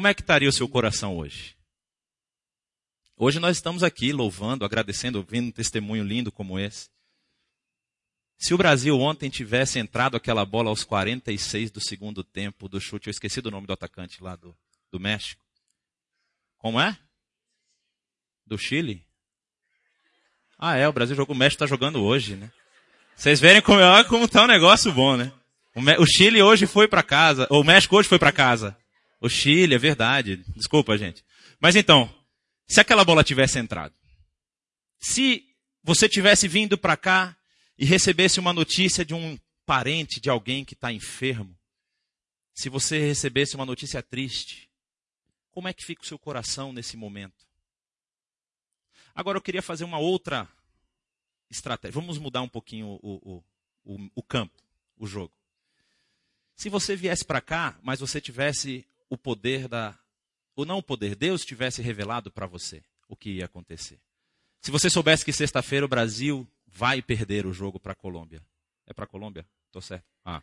Como é que estaria o seu coração hoje? Hoje nós estamos aqui louvando, agradecendo, ouvindo um testemunho lindo como esse. Se o Brasil ontem tivesse entrado aquela bola aos 46 do segundo tempo do chute, eu esqueci do nome do atacante lá do, do México. Como é? Do Chile? Ah, é, o Brasil jogou, o México está jogando hoje, né? Vocês verem como, olha como tá um negócio bom, né? O, o Chile hoje foi para casa, ou o México hoje foi para casa. O Chile, é verdade. Desculpa, gente. Mas então, se aquela bola tivesse entrado, se você tivesse vindo para cá e recebesse uma notícia de um parente de alguém que está enfermo, se você recebesse uma notícia triste, como é que fica o seu coração nesse momento? Agora eu queria fazer uma outra estratégia. Vamos mudar um pouquinho o, o, o, o campo, o jogo. Se você viesse para cá, mas você tivesse o poder da. Ou não o poder, Deus tivesse revelado para você o que ia acontecer. Se você soubesse que sexta-feira o Brasil vai perder o jogo para a Colômbia. É para a Colômbia? Estou certo? Ah.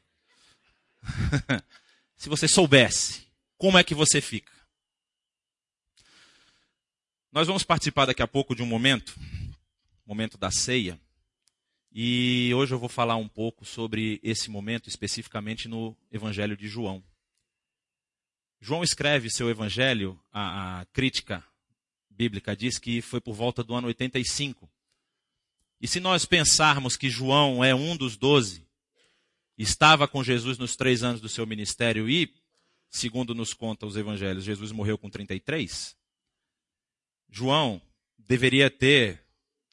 Se você soubesse, como é que você fica? Nós vamos participar daqui a pouco de um momento momento da ceia. E hoje eu vou falar um pouco sobre esse momento, especificamente no Evangelho de João. João escreve seu Evangelho, a, a crítica bíblica diz que foi por volta do ano 85. E se nós pensarmos que João é um dos doze, estava com Jesus nos três anos do seu ministério e, segundo nos conta os evangelhos, Jesus morreu com 33, João deveria ter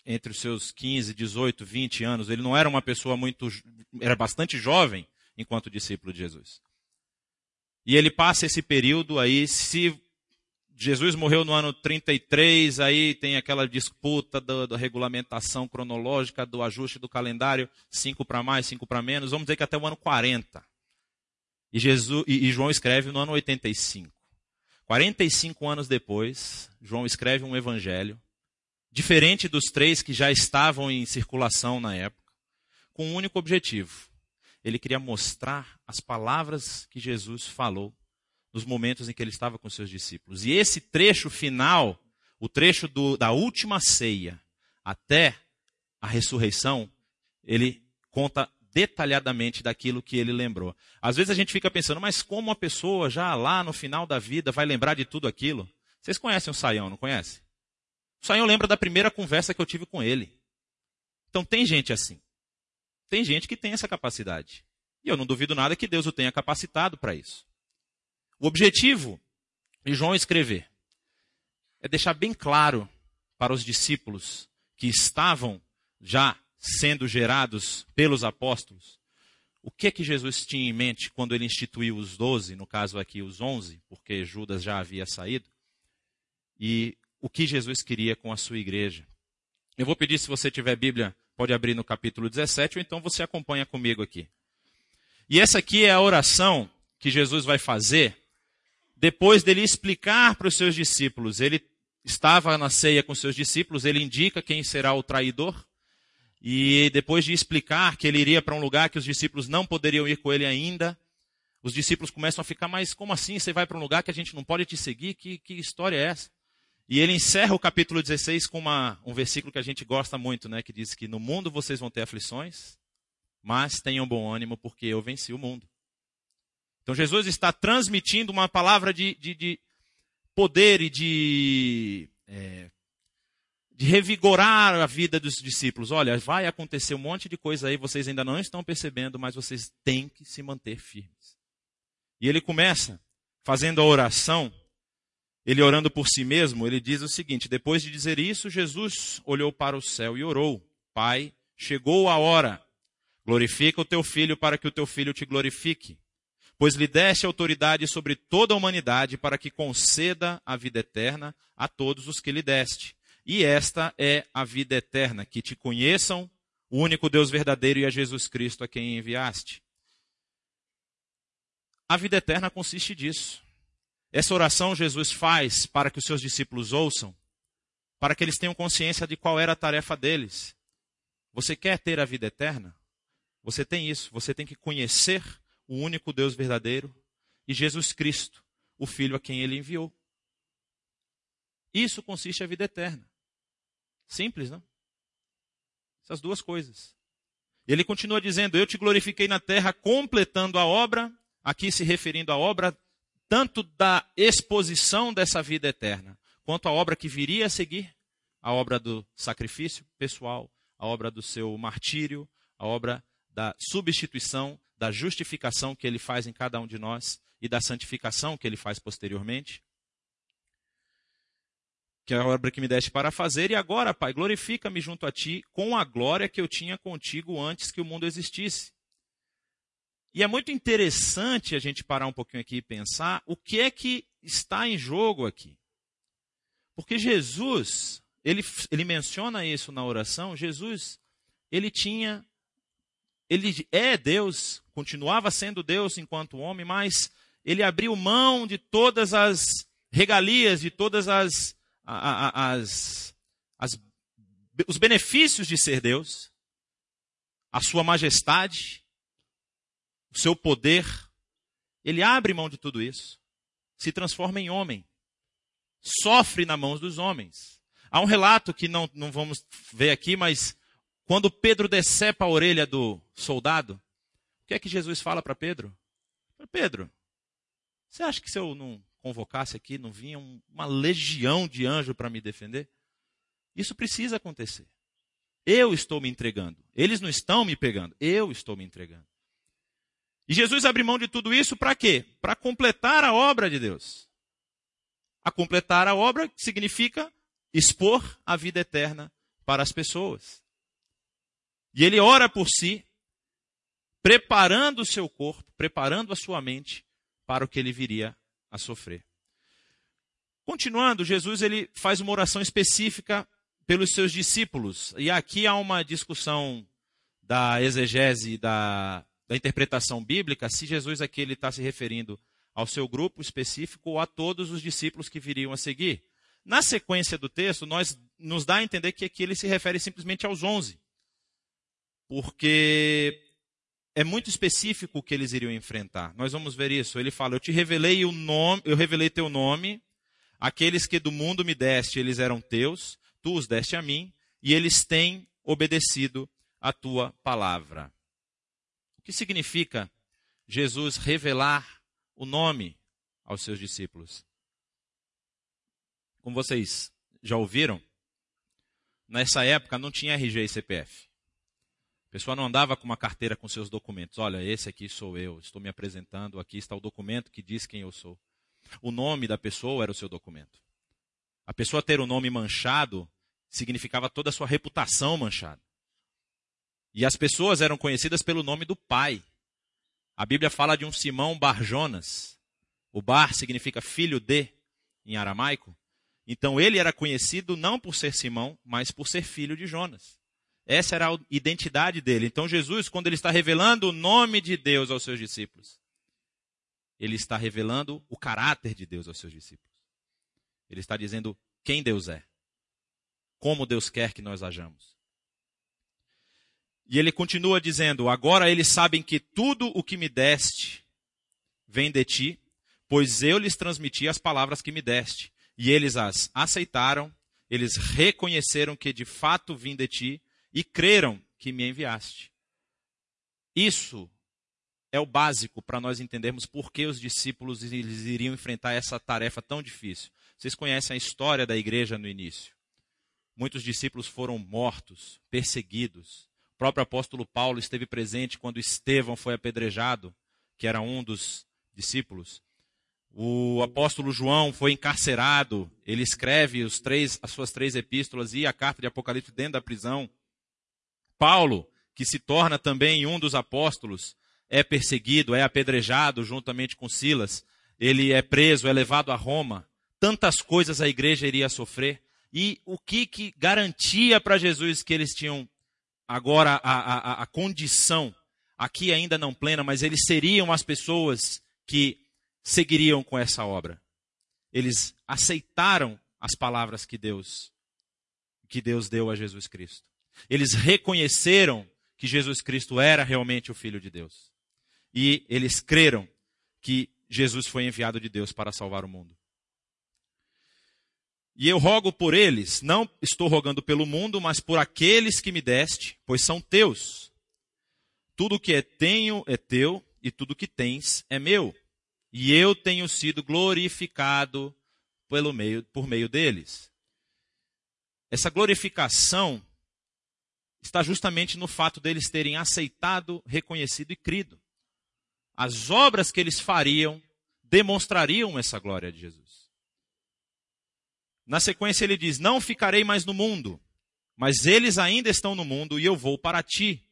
entre os seus 15, 18, 20 anos. Ele não era uma pessoa muito. era bastante jovem enquanto discípulo de Jesus. E ele passa esse período aí, se Jesus morreu no ano 33, aí tem aquela disputa da, regulamentação cronológica, do ajuste do calendário, 5 para mais, 5 para menos, vamos dizer que até o ano 40. E, Jesus, e, e João escreve no ano 85. 45 anos depois, João escreve um evangelho diferente dos três que já estavam em circulação na época, com um único objetivo. Ele queria mostrar as palavras que Jesus falou nos momentos em que ele estava com seus discípulos. E esse trecho final, o trecho do, da última ceia até a ressurreição, ele conta detalhadamente daquilo que ele lembrou. Às vezes a gente fica pensando, mas como uma pessoa já lá no final da vida vai lembrar de tudo aquilo? Vocês conhecem o Saião, não conhecem? O Saião lembra da primeira conversa que eu tive com ele. Então tem gente assim. Tem gente que tem essa capacidade. E eu não duvido nada que Deus o tenha capacitado para isso. O objetivo de João escrever é deixar bem claro para os discípulos que estavam já sendo gerados pelos apóstolos o que que Jesus tinha em mente quando ele instituiu os doze, no caso aqui os onze, porque Judas já havia saído, e o que Jesus queria com a sua igreja. Eu vou pedir, se você tiver Bíblia, pode abrir no capítulo 17, ou então você acompanha comigo aqui. E essa aqui é a oração que Jesus vai fazer depois dele explicar para os seus discípulos. Ele estava na ceia com seus discípulos, ele indica quem será o traidor. E depois de explicar que ele iria para um lugar que os discípulos não poderiam ir com ele ainda, os discípulos começam a ficar, mas como assim você vai para um lugar que a gente não pode te seguir? Que, que história é essa? E ele encerra o capítulo 16 com uma, um versículo que a gente gosta muito, né? Que diz que no mundo vocês vão ter aflições, mas tenham bom ânimo porque eu venci o mundo. Então Jesus está transmitindo uma palavra de, de, de poder e de, é, de revigorar a vida dos discípulos. Olha, vai acontecer um monte de coisa aí, vocês ainda não estão percebendo, mas vocês têm que se manter firmes. E ele começa fazendo a oração ele orando por si mesmo, ele diz o seguinte: depois de dizer isso, Jesus olhou para o céu e orou: Pai, chegou a hora. Glorifica o teu filho para que o teu filho te glorifique. Pois lhe deste autoridade sobre toda a humanidade para que conceda a vida eterna a todos os que lhe deste. E esta é a vida eterna, que te conheçam, o único Deus verdadeiro e a Jesus Cristo a quem enviaste. A vida eterna consiste disso essa oração Jesus faz para que os seus discípulos ouçam, para que eles tenham consciência de qual era a tarefa deles. Você quer ter a vida eterna? Você tem isso. Você tem que conhecer o único Deus verdadeiro e Jesus Cristo, o Filho a quem ele enviou. Isso consiste a vida eterna. Simples, não? Essas duas coisas. Ele continua dizendo: Eu te glorifiquei na terra, completando a obra, aqui se referindo à obra tanto da exposição dessa vida eterna, quanto à obra que viria a seguir, a obra do sacrifício pessoal, a obra do seu martírio, a obra da substituição, da justificação que ele faz em cada um de nós e da santificação que ele faz posteriormente. Que é a obra que me deste para fazer, e agora, Pai, glorifica-me junto a ti com a glória que eu tinha contigo antes que o mundo existisse. E é muito interessante a gente parar um pouquinho aqui e pensar o que é que está em jogo aqui. Porque Jesus, ele, ele menciona isso na oração, Jesus, ele tinha, ele é Deus, continuava sendo Deus enquanto homem, mas ele abriu mão de todas as regalias, de todas as, as, as os benefícios de ser Deus, a sua majestade, o seu poder. Ele abre mão de tudo isso, se transforma em homem, sofre na mãos dos homens. Há um relato que não, não vamos ver aqui, mas quando Pedro decepa a orelha do soldado, o que é que Jesus fala para Pedro? Pedro, você acha que se eu não convocasse aqui, não vinha uma legião de anjos para me defender? Isso precisa acontecer. Eu estou me entregando. Eles não estão me pegando. Eu estou me entregando. E Jesus abre mão de tudo isso para quê? Para completar a obra de Deus. A completar a obra significa expor a vida eterna para as pessoas. E ele ora por si, preparando o seu corpo, preparando a sua mente para o que ele viria a sofrer. Continuando, Jesus ele faz uma oração específica pelos seus discípulos. E aqui há uma discussão da exegese da, da interpretação bíblica, se Jesus aqui ele está se referindo ao seu grupo específico ou a todos os discípulos que viriam a seguir. Na sequência do texto, nós nos dá a entender que aqui ele se refere simplesmente aos onze. Porque é muito específico o que eles iriam enfrentar. Nós vamos ver isso. Ele fala: "Eu te revelei o nome, eu revelei teu nome, aqueles que do mundo me deste, eles eram teus, tu os deste a mim, e eles têm obedecido a tua palavra." Que significa Jesus revelar o nome aos seus discípulos? Como vocês já ouviram, nessa época não tinha RG e CPF. A pessoa não andava com uma carteira com seus documentos. Olha, esse aqui sou eu, estou me apresentando, aqui está o documento que diz quem eu sou. O nome da pessoa era o seu documento. A pessoa ter o nome manchado significava toda a sua reputação manchada. E as pessoas eram conhecidas pelo nome do pai. A Bíblia fala de um Simão Barjonas. O Bar significa filho de, em aramaico. Então ele era conhecido não por ser Simão, mas por ser filho de Jonas. Essa era a identidade dele. Então Jesus, quando ele está revelando o nome de Deus aos seus discípulos, ele está revelando o caráter de Deus aos seus discípulos. Ele está dizendo quem Deus é, como Deus quer que nós hajamos. E ele continua dizendo: Agora eles sabem que tudo o que me deste vem de ti, pois eu lhes transmiti as palavras que me deste. E eles as aceitaram, eles reconheceram que de fato vim de ti e creram que me enviaste. Isso é o básico para nós entendermos por que os discípulos eles iriam enfrentar essa tarefa tão difícil. Vocês conhecem a história da igreja no início. Muitos discípulos foram mortos, perseguidos. Próprio apóstolo Paulo esteve presente quando Estevão foi apedrejado, que era um dos discípulos. O apóstolo João foi encarcerado, ele escreve três, as suas três epístolas e a carta de Apocalipse dentro da prisão. Paulo, que se torna também um dos apóstolos, é perseguido, é apedrejado juntamente com Silas. Ele é preso, é levado a Roma. Tantas coisas a igreja iria sofrer. E o que, que garantia para Jesus que eles tinham agora a, a, a condição, aqui ainda não plena, mas eles seriam as pessoas que seguiriam com essa obra. Eles aceitaram as palavras que Deus que Deus deu a Jesus Cristo. Eles reconheceram que Jesus Cristo era realmente o filho de Deus. E eles creram que Jesus foi enviado de Deus para salvar o mundo. E eu rogo por eles, não estou rogando pelo mundo, mas por aqueles que me deste, pois são teus. Tudo que é tenho é teu, e tudo que tens é meu. E eu tenho sido glorificado pelo meio, por meio deles. Essa glorificação está justamente no fato deles terem aceitado, reconhecido e crido. As obras que eles fariam demonstrariam essa glória de Jesus. Na sequência ele diz: Não ficarei mais no mundo, mas eles ainda estão no mundo e eu vou para ti.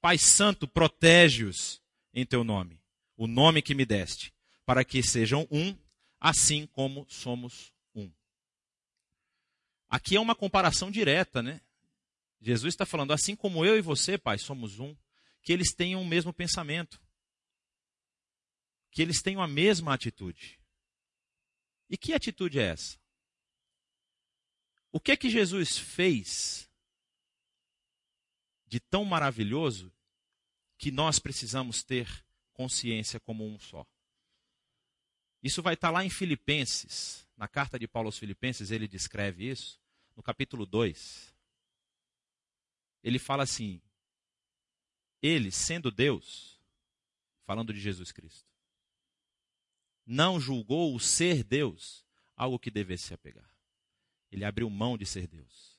Pai Santo, protege-os em teu nome, o nome que me deste, para que sejam um, assim como somos um. Aqui é uma comparação direta, né? Jesus está falando, assim como eu e você, Pai, somos um, que eles tenham o mesmo pensamento, que eles tenham a mesma atitude. E que atitude é essa? O que é que Jesus fez de tão maravilhoso que nós precisamos ter consciência como um só? Isso vai estar lá em Filipenses, na carta de Paulo aos Filipenses, ele descreve isso, no capítulo 2. Ele fala assim: Ele, sendo Deus, falando de Jesus Cristo, não julgou o ser Deus algo que devesse se apegar. Ele abriu mão de ser Deus.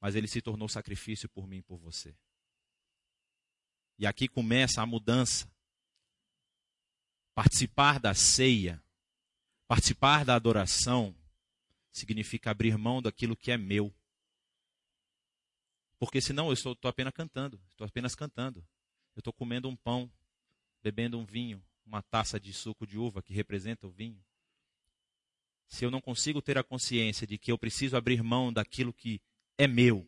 Mas ele se tornou sacrifício por mim e por você. E aqui começa a mudança. Participar da ceia, participar da adoração, significa abrir mão daquilo que é meu. Porque senão eu estou, apenas cantando, estou apenas cantando. Eu estou comendo um pão, bebendo um vinho, uma taça de suco de uva que representa o vinho se eu não consigo ter a consciência de que eu preciso abrir mão daquilo que é meu,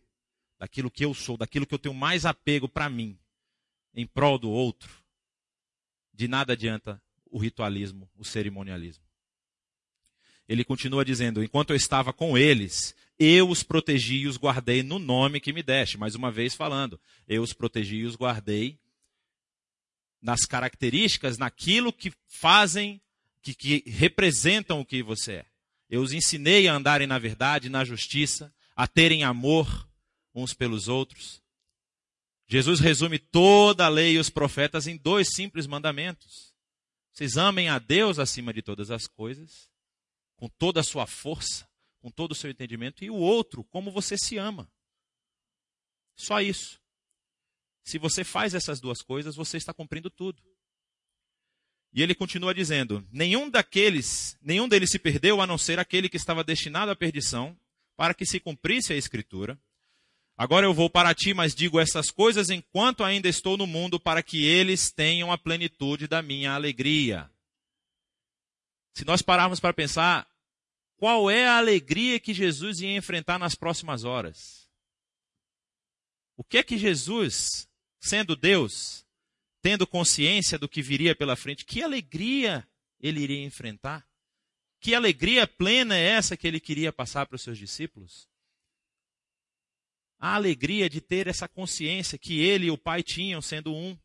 daquilo que eu sou, daquilo que eu tenho mais apego para mim, em prol do outro, de nada adianta o ritualismo, o cerimonialismo. Ele continua dizendo: Enquanto eu estava com eles, eu os protegi e os guardei no nome que me deste. Mais uma vez falando, eu os protegi e os guardei nas características, naquilo que fazem, que, que representam o que você é. Eu os ensinei a andarem na verdade, na justiça, a terem amor uns pelos outros. Jesus resume toda a lei e os profetas em dois simples mandamentos. Vocês amem a Deus acima de todas as coisas, com toda a sua força, com todo o seu entendimento, e o outro, como você se ama. Só isso. Se você faz essas duas coisas, você está cumprindo tudo. E ele continua dizendo: nenhum daqueles, nenhum deles se perdeu, a não ser aquele que estava destinado à perdição, para que se cumprisse a escritura. Agora eu vou para ti, mas digo essas coisas enquanto ainda estou no mundo, para que eles tenham a plenitude da minha alegria. Se nós pararmos para pensar, qual é a alegria que Jesus ia enfrentar nas próximas horas? O que é que Jesus, sendo Deus, tendo consciência do que viria pela frente, que alegria ele iria enfrentar. Que alegria plena é essa que ele queria passar para os seus discípulos? A alegria de ter essa consciência que ele e o Pai tinham sendo um.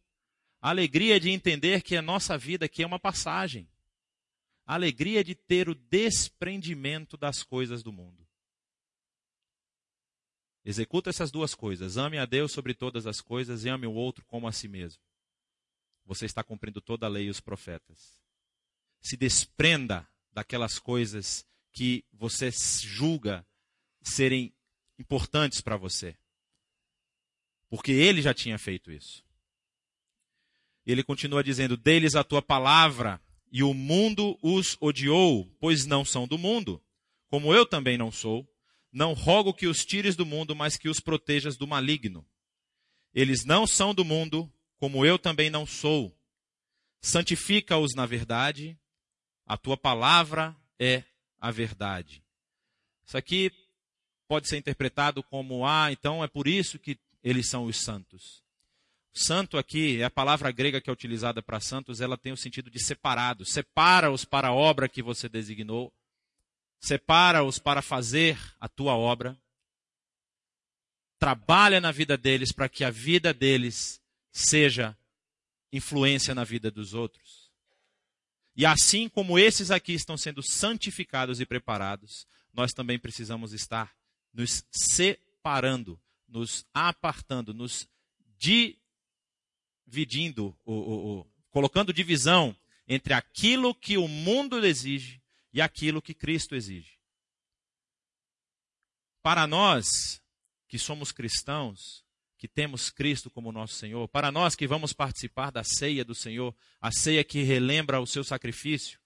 A alegria de entender que a nossa vida aqui é uma passagem. A alegria de ter o desprendimento das coisas do mundo. Executa essas duas coisas. Ame a Deus sobre todas as coisas e ame o outro como a si mesmo você está cumprindo toda a lei e os profetas. Se desprenda daquelas coisas que você julga serem importantes para você. Porque ele já tinha feito isso. Ele continua dizendo: Deles a tua palavra, e o mundo os odiou, pois não são do mundo, como eu também não sou. Não rogo que os tires do mundo, mas que os protejas do maligno. Eles não são do mundo, como eu também não sou. Santifica-os na verdade, a tua palavra é a verdade. Isso aqui pode ser interpretado como, ah, então é por isso que eles são os santos. Santo aqui, é a palavra grega que é utilizada para santos, ela tem o sentido de separado. Separa-os para a obra que você designou. Separa-os para fazer a tua obra. Trabalha na vida deles para que a vida deles seja influência na vida dos outros. E assim como esses aqui estão sendo santificados e preparados, nós também precisamos estar nos separando, nos apartando, nos dividindo, colocando divisão entre aquilo que o mundo exige e aquilo que Cristo exige. Para nós que somos cristãos, que temos Cristo como nosso Senhor, para nós que vamos participar da ceia do Senhor, a ceia que relembra o seu sacrifício,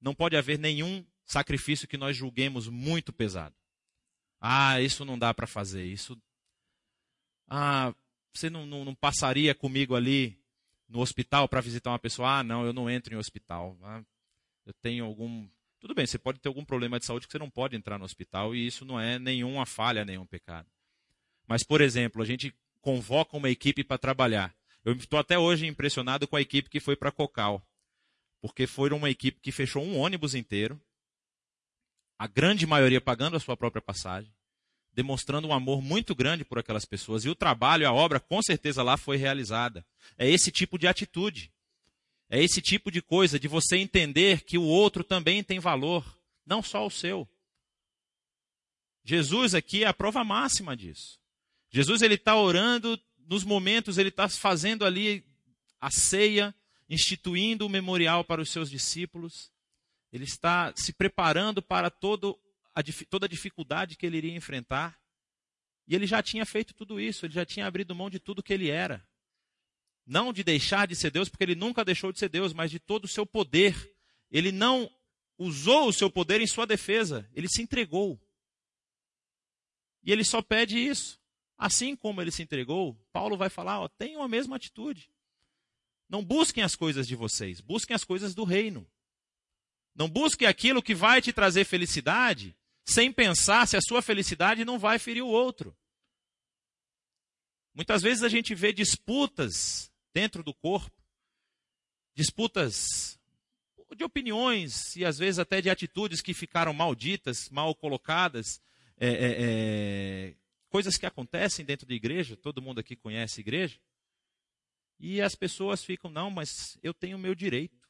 não pode haver nenhum sacrifício que nós julguemos muito pesado. Ah, isso não dá para fazer, isso. Ah, você não, não, não, passaria comigo ali no hospital para visitar uma pessoa? Ah, não, eu não entro em hospital. Ah, eu tenho algum. Tudo bem, você pode ter algum problema de saúde que você não pode entrar no hospital e isso não é nenhuma falha, nenhum pecado. Mas, por exemplo, a gente convoca uma equipe para trabalhar. Eu estou até hoje impressionado com a equipe que foi para Cocal. Porque foi uma equipe que fechou um ônibus inteiro, a grande maioria pagando a sua própria passagem, demonstrando um amor muito grande por aquelas pessoas. E o trabalho, a obra, com certeza lá foi realizada. É esse tipo de atitude. É esse tipo de coisa, de você entender que o outro também tem valor, não só o seu. Jesus aqui é a prova máxima disso. Jesus ele está orando nos momentos, ele está fazendo ali a ceia, instituindo o memorial para os seus discípulos. Ele está se preparando para todo a, toda a dificuldade que ele iria enfrentar. E ele já tinha feito tudo isso, ele já tinha abrido mão de tudo que ele era. Não de deixar de ser Deus, porque ele nunca deixou de ser Deus, mas de todo o seu poder. Ele não usou o seu poder em sua defesa, ele se entregou. E ele só pede isso. Assim como ele se entregou, Paulo vai falar: ó, tenham a mesma atitude. Não busquem as coisas de vocês, busquem as coisas do reino. Não busque aquilo que vai te trazer felicidade, sem pensar se a sua felicidade não vai ferir o outro. Muitas vezes a gente vê disputas dentro do corpo, disputas de opiniões e às vezes até de atitudes que ficaram malditas, mal colocadas, é, é, é, coisas que acontecem dentro da igreja, todo mundo aqui conhece igreja, e as pessoas ficam, não, mas eu tenho meu direito,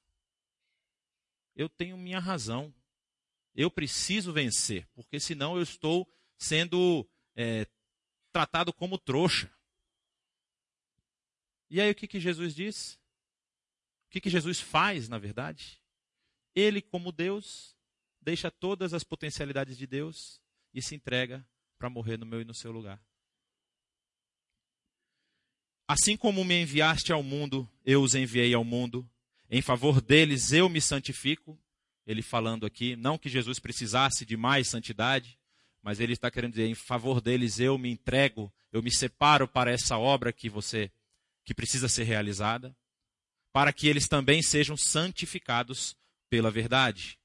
eu tenho minha razão, eu preciso vencer, porque senão eu estou sendo é, tratado como trouxa. E aí o que, que Jesus diz? O que, que Jesus faz, na verdade? Ele, como Deus, deixa todas as potencialidades de Deus e se entrega para morrer no meu e no seu lugar. Assim como me enviaste ao mundo, eu os enviei ao mundo. Em favor deles eu me santifico. Ele falando aqui, não que Jesus precisasse de mais santidade, mas ele está querendo dizer, em favor deles eu me entrego, eu me separo para essa obra que você que precisa ser realizada, para que eles também sejam santificados pela verdade.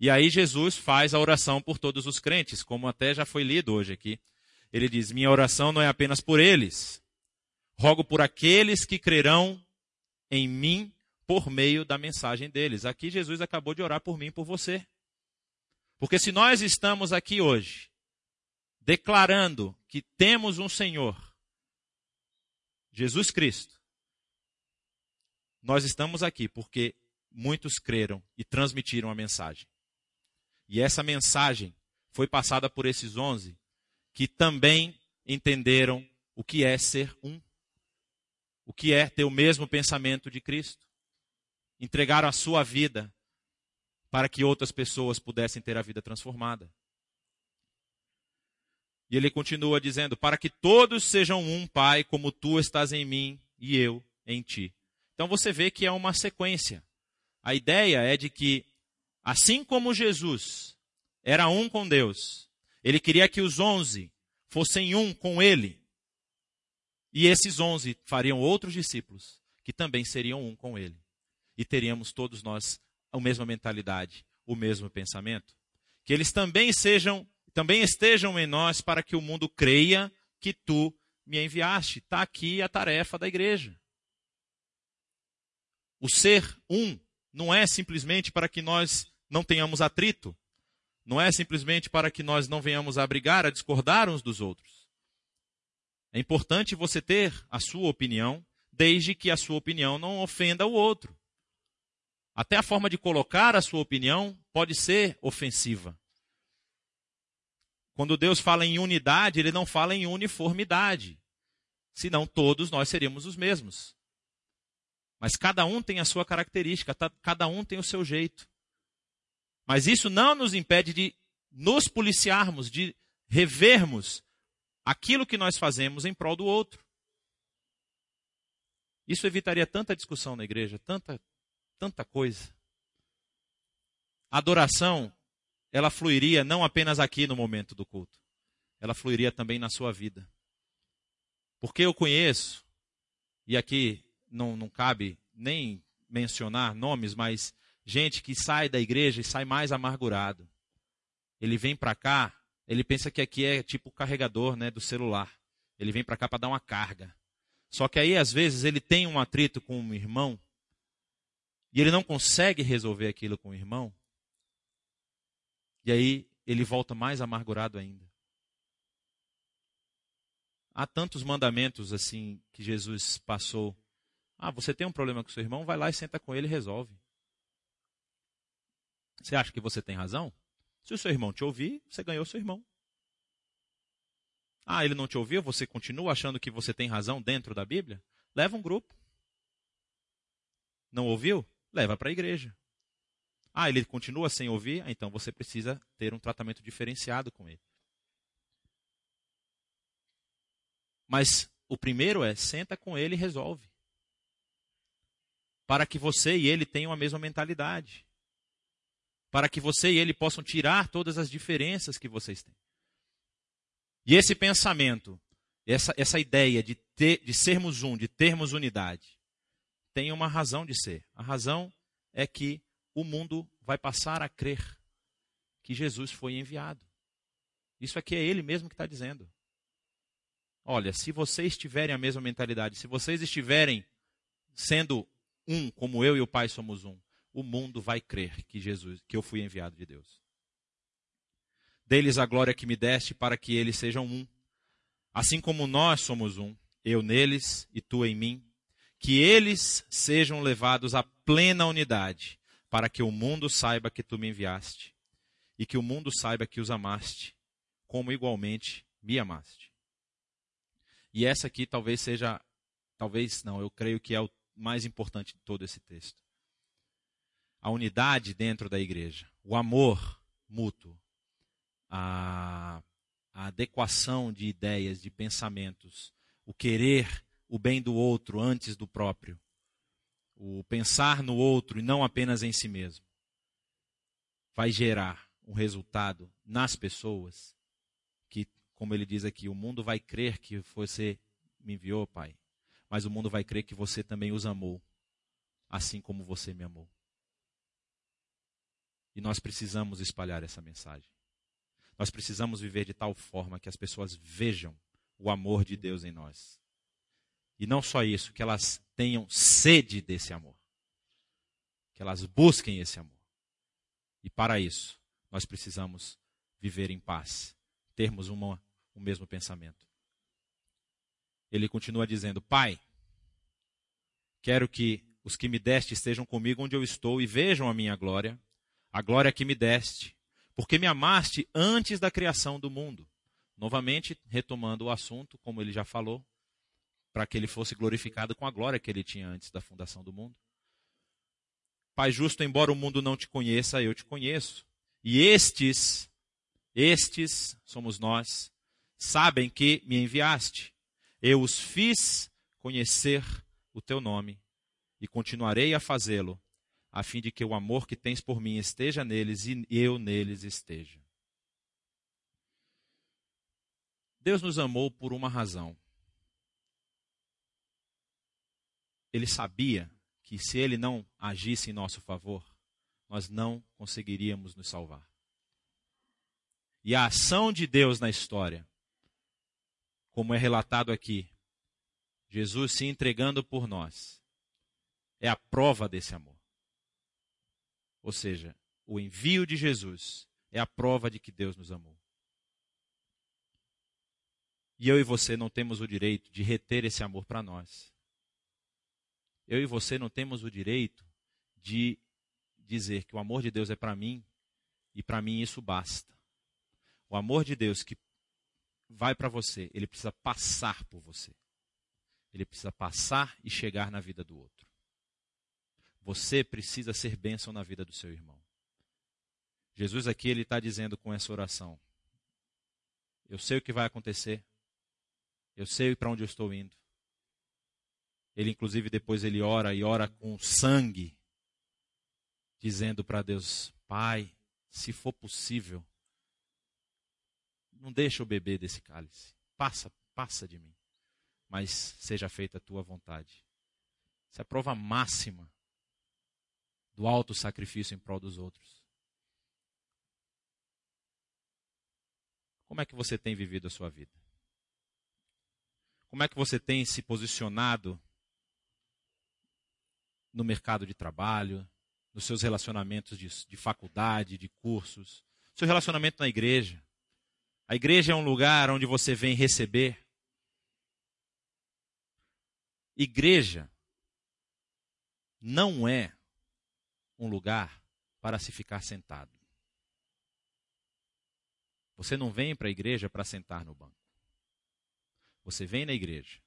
E aí Jesus faz a oração por todos os crentes, como até já foi lido hoje aqui. Ele diz: Minha oração não é apenas por eles, rogo por aqueles que crerão em mim por meio da mensagem deles. Aqui Jesus acabou de orar por mim e por você. Porque se nós estamos aqui hoje declarando que temos um Senhor, Jesus Cristo, nós estamos aqui porque muitos creram e transmitiram a mensagem. E essa mensagem foi passada por esses onze que também entenderam o que é ser um. O que é ter o mesmo pensamento de Cristo. Entregaram a sua vida para que outras pessoas pudessem ter a vida transformada. E ele continua dizendo: Para que todos sejam um, Pai, como tu estás em mim e eu em ti. Então você vê que é uma sequência. A ideia é de que Assim como Jesus era um com Deus, ele queria que os onze fossem um com ele. E esses onze fariam outros discípulos que também seriam um com ele. E teríamos todos nós a mesma mentalidade, o mesmo pensamento. Que eles também sejam, também estejam em nós para que o mundo creia que tu me enviaste. Está aqui a tarefa da igreja. O ser um não é simplesmente para que nós não tenhamos atrito. Não é simplesmente para que nós não venhamos a brigar, a discordar uns dos outros. É importante você ter a sua opinião, desde que a sua opinião não ofenda o outro. Até a forma de colocar a sua opinião pode ser ofensiva. Quando Deus fala em unidade, ele não fala em uniformidade. Senão todos nós seríamos os mesmos. Mas cada um tem a sua característica, cada um tem o seu jeito. Mas isso não nos impede de nos policiarmos, de revermos aquilo que nós fazemos em prol do outro. Isso evitaria tanta discussão na igreja, tanta, tanta coisa. A adoração, ela fluiria não apenas aqui no momento do culto, ela fluiria também na sua vida. Porque eu conheço, e aqui não, não cabe nem mencionar nomes, mas gente que sai da igreja e sai mais amargurado. Ele vem para cá, ele pensa que aqui é tipo o carregador né, do celular. Ele vem para cá para dar uma carga. Só que aí, às vezes, ele tem um atrito com um irmão e ele não consegue resolver aquilo com o irmão. E aí ele volta mais amargurado ainda. Há tantos mandamentos assim que Jesus passou. Ah, você tem um problema com seu irmão, vai lá e senta com ele e resolve. Você acha que você tem razão? Se o seu irmão te ouvir, você ganhou seu irmão. Ah, ele não te ouviu, você continua achando que você tem razão dentro da Bíblia? Leva um grupo. Não ouviu? Leva para a igreja. Ah, ele continua sem ouvir? Então você precisa ter um tratamento diferenciado com ele. Mas o primeiro é senta com ele e resolve. Para que você e ele tenham a mesma mentalidade. Para que você e ele possam tirar todas as diferenças que vocês têm. E esse pensamento, essa, essa ideia de, ter, de sermos um, de termos unidade, tem uma razão de ser. A razão é que o mundo vai passar a crer que Jesus foi enviado. Isso aqui é ele mesmo que está dizendo. Olha, se vocês tiverem a mesma mentalidade, se vocês estiverem sendo um, como eu e o Pai somos um, o mundo vai crer que Jesus, que eu fui enviado de Deus. Deles a glória que me deste, para que eles sejam um. Assim como nós somos um, eu neles e tu em mim, que eles sejam levados à plena unidade, para que o mundo saiba que tu me enviaste, e que o mundo saiba que os amaste, como igualmente me amaste. E essa aqui talvez seja, talvez não, eu creio que é o mais importante de todo esse texto. A unidade dentro da igreja, o amor mútuo, a, a adequação de ideias, de pensamentos, o querer o bem do outro antes do próprio, o pensar no outro e não apenas em si mesmo, vai gerar um resultado nas pessoas que, como ele diz aqui, o mundo vai crer que você me enviou, Pai, mas o mundo vai crer que você também os amou, assim como você me amou. E nós precisamos espalhar essa mensagem. Nós precisamos viver de tal forma que as pessoas vejam o amor de Deus em nós. E não só isso, que elas tenham sede desse amor. Que elas busquem esse amor. E para isso, nós precisamos viver em paz, termos uma, o mesmo pensamento. Ele continua dizendo: Pai, quero que os que me deste estejam comigo onde eu estou e vejam a minha glória, a glória que me deste, porque me amaste antes da criação do mundo. Novamente, retomando o assunto, como ele já falou, para que ele fosse glorificado com a glória que ele tinha antes da fundação do mundo. Pai justo, embora o mundo não te conheça, eu te conheço. E estes, estes somos nós, sabem que me enviaste. Eu os fiz conhecer o teu nome e continuarei a fazê-lo a fim de que o amor que tens por mim esteja neles e eu neles esteja. Deus nos amou por uma razão. Ele sabia que se ele não agisse em nosso favor, nós não conseguiríamos nos salvar. E a ação de Deus na história, como é relatado aqui, Jesus se entregando por nós, é a prova desse amor. Ou seja, o envio de Jesus é a prova de que Deus nos amou. E eu e você não temos o direito de reter esse amor para nós. Eu e você não temos o direito de dizer que o amor de Deus é para mim e para mim isso basta. O amor de Deus que vai para você, ele precisa passar por você. Ele precisa passar e chegar na vida do outro. Você precisa ser bênção na vida do seu irmão. Jesus aqui ele está dizendo com essa oração: Eu sei o que vai acontecer. Eu sei para onde eu estou indo. Ele inclusive depois ele ora e ora com sangue, dizendo para Deus: Pai, se for possível, não deixa eu beber desse cálice. Passa, passa de mim. Mas seja feita a tua vontade. Essa é a prova máxima do alto sacrifício em prol dos outros. Como é que você tem vivido a sua vida? Como é que você tem se posicionado no mercado de trabalho, nos seus relacionamentos de, de faculdade, de cursos, seu relacionamento na igreja? A igreja é um lugar onde você vem receber. Igreja não é um lugar para se ficar sentado. Você não vem para a igreja para sentar no banco. Você vem na igreja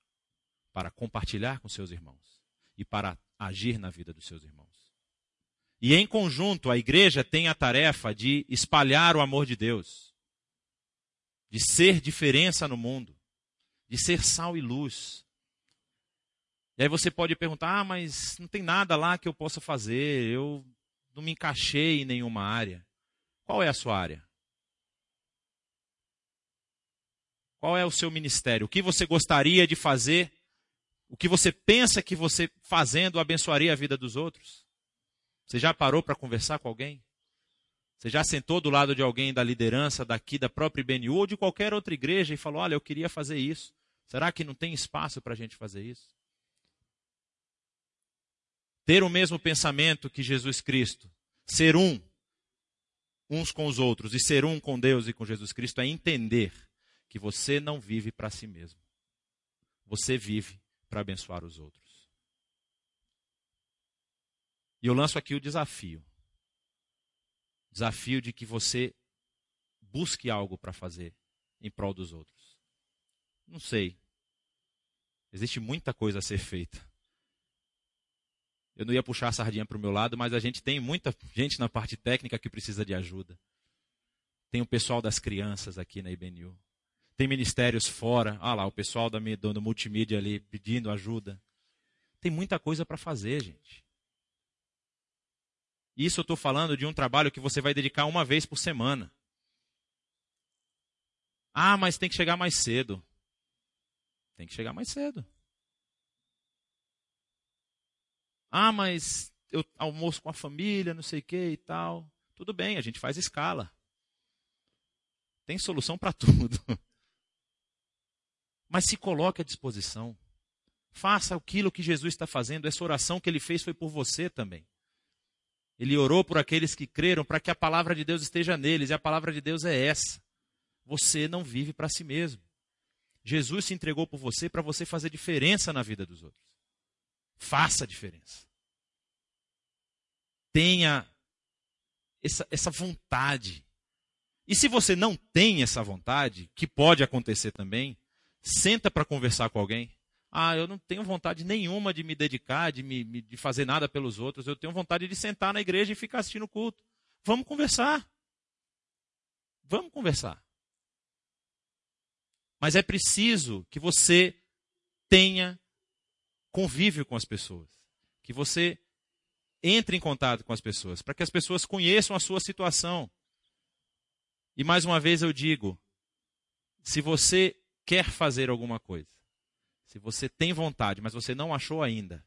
para compartilhar com seus irmãos e para agir na vida dos seus irmãos. E em conjunto, a igreja tem a tarefa de espalhar o amor de Deus de ser diferença no mundo, de ser sal e luz. E aí você pode perguntar: ah, mas não tem nada lá que eu possa fazer, eu não me encaixei em nenhuma área. Qual é a sua área? Qual é o seu ministério? O que você gostaria de fazer? O que você pensa que você fazendo abençoaria a vida dos outros? Você já parou para conversar com alguém? Você já sentou do lado de alguém da liderança daqui, da própria IBNU ou de qualquer outra igreja e falou: Olha, eu queria fazer isso. Será que não tem espaço para a gente fazer isso? Ter o mesmo pensamento que Jesus Cristo, ser um, uns com os outros, e ser um com Deus e com Jesus Cristo, é entender que você não vive para si mesmo. Você vive para abençoar os outros. E eu lanço aqui o desafio desafio de que você busque algo para fazer em prol dos outros. Não sei. Existe muita coisa a ser feita. Eu não ia puxar a sardinha para o meu lado, mas a gente tem muita gente na parte técnica que precisa de ajuda. Tem o pessoal das crianças aqui na IBNU. Tem ministérios fora. Ah lá, o pessoal da, do, do multimídia ali pedindo ajuda. Tem muita coisa para fazer, gente. Isso eu estou falando de um trabalho que você vai dedicar uma vez por semana. Ah, mas tem que chegar mais cedo. Tem que chegar mais cedo. Ah, mas eu almoço com a família, não sei o que e tal. Tudo bem, a gente faz escala. Tem solução para tudo. Mas se coloque à disposição. Faça aquilo que Jesus está fazendo. Essa oração que ele fez foi por você também. Ele orou por aqueles que creram para que a palavra de Deus esteja neles, e a palavra de Deus é essa. Você não vive para si mesmo. Jesus se entregou por você para você fazer diferença na vida dos outros. Faça a diferença. Tenha essa, essa vontade. E se você não tem essa vontade, que pode acontecer também, senta para conversar com alguém. Ah, eu não tenho vontade nenhuma de me dedicar, de, me, de fazer nada pelos outros. Eu tenho vontade de sentar na igreja e ficar assistindo o culto. Vamos conversar. Vamos conversar. Mas é preciso que você tenha convívio com as pessoas. Que você entre em contato com as pessoas, para que as pessoas conheçam a sua situação. E mais uma vez eu digo: se você quer fazer alguma coisa, se você tem vontade, mas você não achou ainda,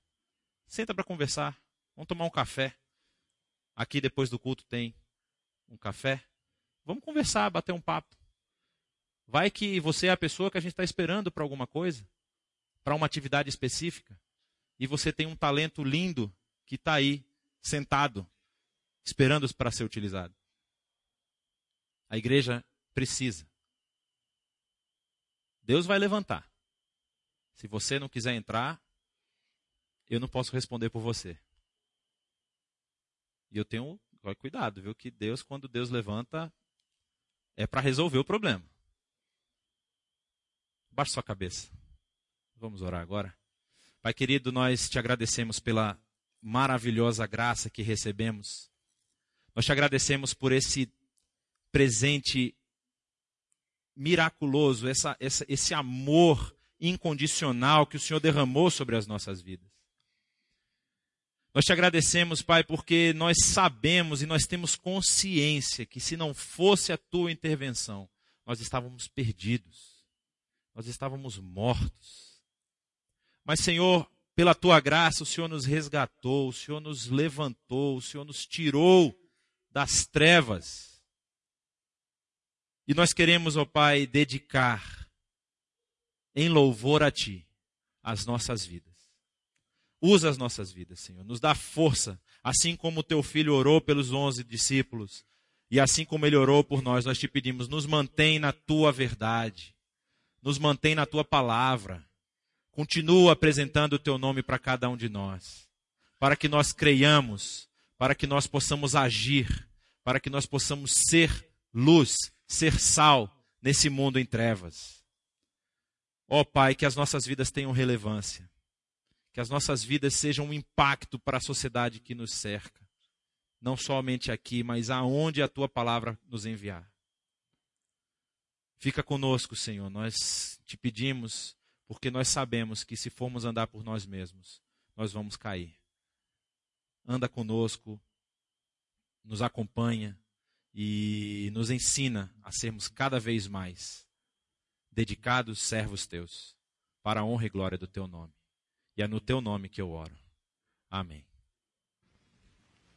senta para conversar. Vamos tomar um café. Aqui depois do culto tem um café. Vamos conversar, bater um papo. Vai que você é a pessoa que a gente está esperando para alguma coisa, para uma atividade específica, e você tem um talento lindo que está aí, sentado, esperando para ser utilizado. A igreja precisa. Deus vai levantar. Se você não quiser entrar, eu não posso responder por você. E eu tenho, cuidado, viu? Que Deus, quando Deus levanta, é para resolver o problema. Baixe sua cabeça. Vamos orar agora. Pai querido, nós te agradecemos pela maravilhosa graça que recebemos. Nós te agradecemos por esse presente miraculoso, essa, essa, esse amor incondicional que o Senhor derramou sobre as nossas vidas. Nós te agradecemos, Pai, porque nós sabemos e nós temos consciência que se não fosse a tua intervenção, nós estávamos perdidos, nós estávamos mortos. Mas, Senhor, pela tua graça, o Senhor nos resgatou, o Senhor nos levantou, o Senhor nos tirou das trevas. E nós queremos, ó Pai, dedicar em louvor a Ti as nossas vidas. Usa as nossas vidas, Senhor. Nos dá força, assim como o Teu Filho orou pelos onze discípulos, e assim como Ele orou por nós, nós te pedimos, nos mantém na Tua verdade, nos mantém na Tua palavra. Continua apresentando o Teu nome para cada um de nós, para que nós creiamos, para que nós possamos agir, para que nós possamos ser luz, ser sal nesse mundo em trevas. Ó oh, Pai, que as nossas vidas tenham relevância. Que as nossas vidas sejam um impacto para a sociedade que nos cerca. Não somente aqui, mas aonde a tua palavra nos enviar. Fica conosco, Senhor. Nós te pedimos, porque nós sabemos que se formos andar por nós mesmos, nós vamos cair. Anda conosco, nos acompanha e nos ensina a sermos cada vez mais dedicados servos teus, para a honra e glória do teu nome. E é no teu nome que eu oro. Amém.